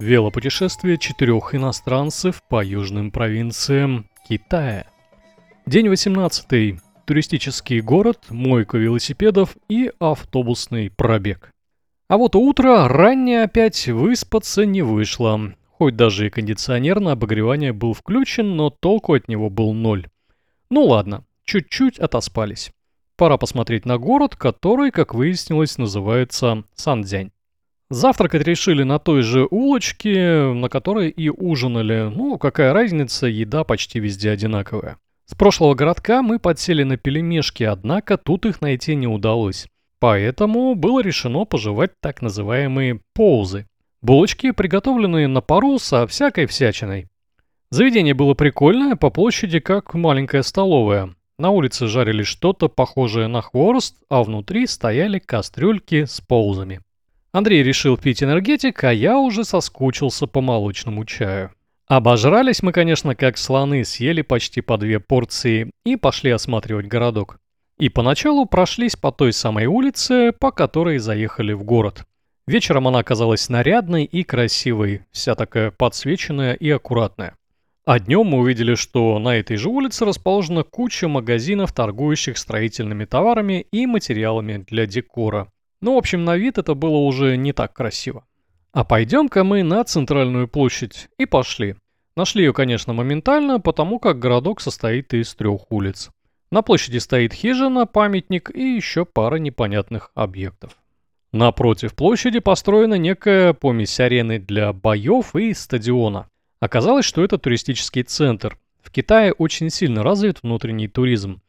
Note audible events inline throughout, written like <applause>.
Велопутешествие четырех иностранцев по южным провинциям Китая. День 18. Туристический город, мойка велосипедов и автобусный пробег. А вот утро раннее опять выспаться не вышло. Хоть даже и кондиционер на обогревание был включен, но толку от него был ноль. Ну ладно, чуть-чуть отоспались. Пора посмотреть на город, который, как выяснилось, называется Сандзянь. Завтракать решили на той же улочке, на которой и ужинали. Ну, какая разница, еда почти везде одинаковая. С прошлого городка мы подсели на пельмешки, однако тут их найти не удалось. Поэтому было решено пожевать так называемые поузы. Булочки, приготовленные на пару со всякой всячиной. Заведение было прикольное, по площади как маленькая столовая. На улице жарили что-то похожее на хворост, а внутри стояли кастрюльки с поузами. Андрей решил пить энергетик, а я уже соскучился по молочному чаю. Обожрались мы, конечно, как слоны, съели почти по две порции и пошли осматривать городок. И поначалу прошлись по той самой улице, по которой заехали в город. Вечером она оказалась нарядной и красивой, вся такая подсвеченная и аккуратная. А днем мы увидели, что на этой же улице расположена куча магазинов, торгующих строительными товарами и материалами для декора. Ну, в общем, на вид это было уже не так красиво. А пойдем-ка мы на центральную площадь. И пошли. Нашли ее, конечно, моментально, потому как городок состоит из трех улиц. На площади стоит хижина, памятник и еще пара непонятных объектов. Напротив площади построена некая помесь арены для боев и стадиона. Оказалось, что это туристический центр. В Китае очень сильно развит внутренний туризм.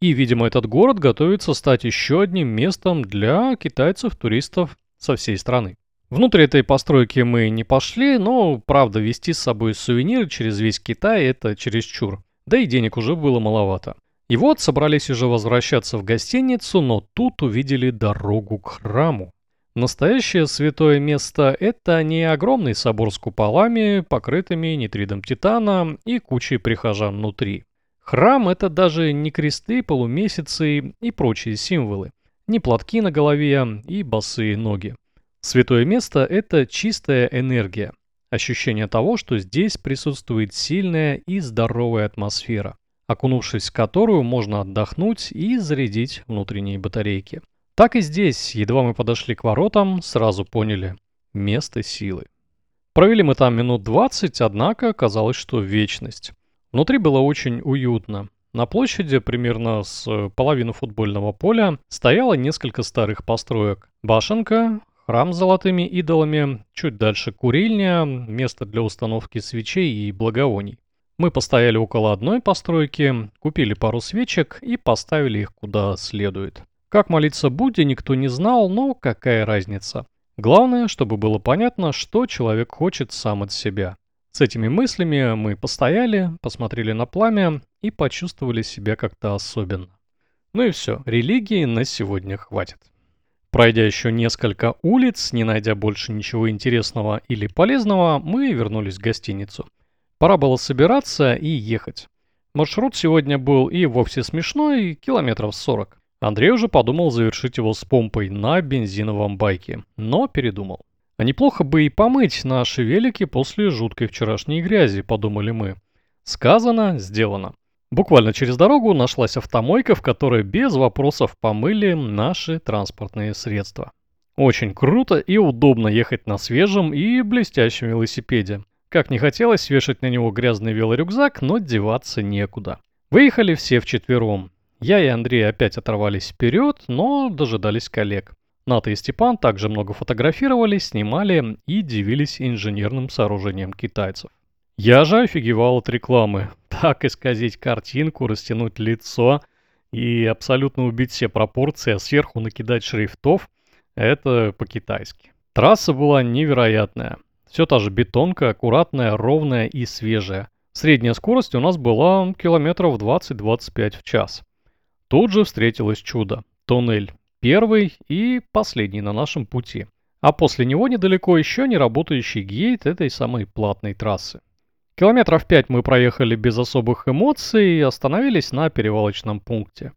И, видимо, этот город готовится стать еще одним местом для китайцев-туристов со всей страны. Внутрь этой постройки мы не пошли, но, правда, вести с собой сувениры через весь Китай – это чересчур. Да и денег уже было маловато. И вот собрались уже возвращаться в гостиницу, но тут увидели дорогу к храму. Настоящее святое место – это не огромный собор с куполами, покрытыми нитридом титана и кучей прихожан внутри. Храм – это даже не кресты, полумесяцы и прочие символы, не платки на голове и босые ноги. Святое место – это чистая энергия, ощущение того, что здесь присутствует сильная и здоровая атмосфера, окунувшись в которую можно отдохнуть и зарядить внутренние батарейки. Так и здесь, едва мы подошли к воротам, сразу поняли – место силы. Провели мы там минут 20, однако оказалось, что вечность. Внутри было очень уютно. На площади, примерно с э, половины футбольного поля, стояло несколько старых построек. Башенка, храм с золотыми идолами, чуть дальше курильня, место для установки свечей и благовоний. Мы постояли около одной постройки, купили пару свечек и поставили их куда следует. Как молиться Будде никто не знал, но какая разница. Главное, чтобы было понятно, что человек хочет сам от себя. С этими мыслями мы постояли, посмотрели на пламя и почувствовали себя как-то особенно. Ну и все, религии на сегодня хватит. Пройдя еще несколько улиц, не найдя больше ничего интересного или полезного, мы вернулись в гостиницу. Пора было собираться и ехать. Маршрут сегодня был и вовсе смешной, километров 40. Андрей уже подумал завершить его с помпой на бензиновом байке, но передумал. А неплохо бы и помыть наши велики после жуткой вчерашней грязи, подумали мы. Сказано, сделано. Буквально через дорогу нашлась автомойка, в которой без вопросов помыли наши транспортные средства. Очень круто и удобно ехать на свежем и блестящем велосипеде. Как не хотелось вешать на него грязный велорюкзак, но деваться некуда. Выехали все вчетвером. Я и Андрей опять оторвались вперед, но дожидались коллег. Ната и Степан также много фотографировали, снимали и дивились инженерным сооружением китайцев. Я же офигевал от рекламы. <laughs> Так исказить картинку, растянуть лицо и абсолютно убить все пропорции, а сверху накидать шрифтов – это по-китайски. Трасса была невероятная. Все та же бетонка, аккуратная, ровная и свежая. Средняя скорость у нас была километров 20-25 в час. Тут же встретилось чудо. Туннель первый и последний на нашем пути. А после него недалеко еще не работающий гейт этой самой платной трассы. Километров пять мы проехали без особых эмоций и остановились на перевалочном пункте.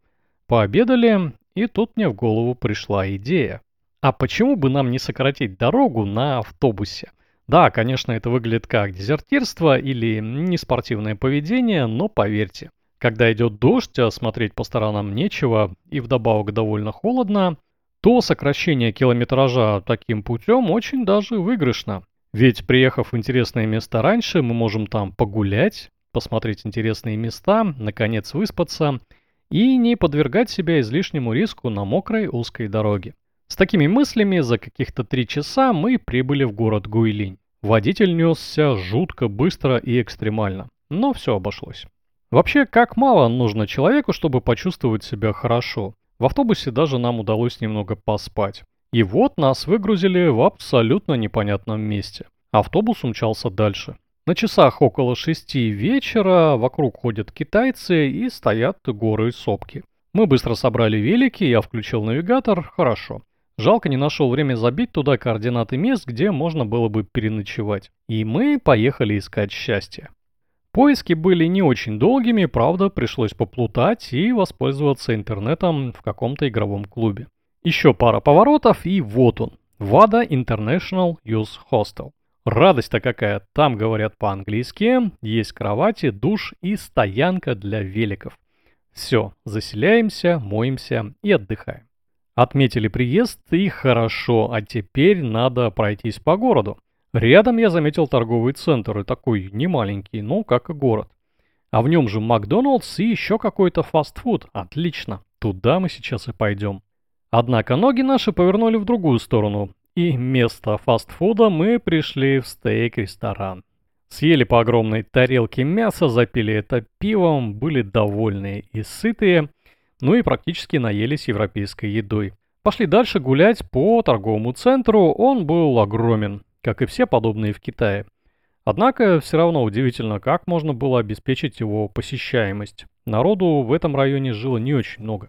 Пообедали, и тут мне в голову пришла идея. А почему бы нам не сократить дорогу на автобусе? Да, конечно, это выглядит как дезертирство или неспортивное поведение, но поверьте, когда идет дождь, а смотреть по сторонам нечего и вдобавок довольно холодно, то сокращение километража таким путем очень даже выигрышно. Ведь приехав в интересные места раньше, мы можем там погулять, посмотреть интересные места, наконец выспаться и не подвергать себя излишнему риску на мокрой узкой дороге. С такими мыслями за каких-то три часа мы прибыли в город Гуйлинь. Водитель несся жутко быстро и экстремально, но все обошлось. Вообще, как мало нужно человеку, чтобы почувствовать себя хорошо. В автобусе даже нам удалось немного поспать. И вот нас выгрузили в абсолютно непонятном месте. Автобус умчался дальше. На часах около шести вечера вокруг ходят китайцы и стоят горы и сопки. Мы быстро собрали велики, я включил навигатор, хорошо. Жалко не нашел время забить туда координаты мест, где можно было бы переночевать. И мы поехали искать счастье. Поиски были не очень долгими, правда, пришлось поплутать и воспользоваться интернетом в каком-то игровом клубе. Еще пара поворотов, и вот он. Вада International Youth Hostel. Радость-то какая, там говорят по-английски, есть кровати, душ и стоянка для великов. Все, заселяемся, моемся и отдыхаем. Отметили приезд и хорошо, а теперь надо пройтись по городу. Рядом я заметил торговый центр, и такой не маленький, но как и город. А в нем же Макдоналдс и еще какой-то фастфуд. Отлично, туда мы сейчас и пойдем. Однако ноги наши повернули в другую сторону, и вместо фастфуда мы пришли в стейк-ресторан. Съели по огромной тарелке мяса, запили это пивом, были довольные и сытые, ну и практически наелись европейской едой. Пошли дальше гулять по торговому центру, он был огромен как и все подобные в Китае. Однако все равно удивительно, как можно было обеспечить его посещаемость. Народу в этом районе жило не очень много.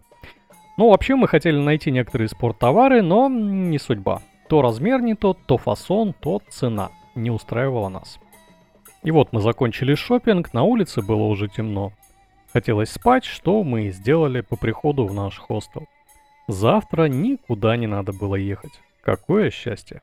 Ну, вообще мы хотели найти некоторые спорттовары, но не судьба. То размер не тот, то фасон, то цена. Не устраивала нас. И вот мы закончили шопинг, на улице было уже темно. Хотелось спать, что мы и сделали по приходу в наш хостел. Завтра никуда не надо было ехать. Какое счастье!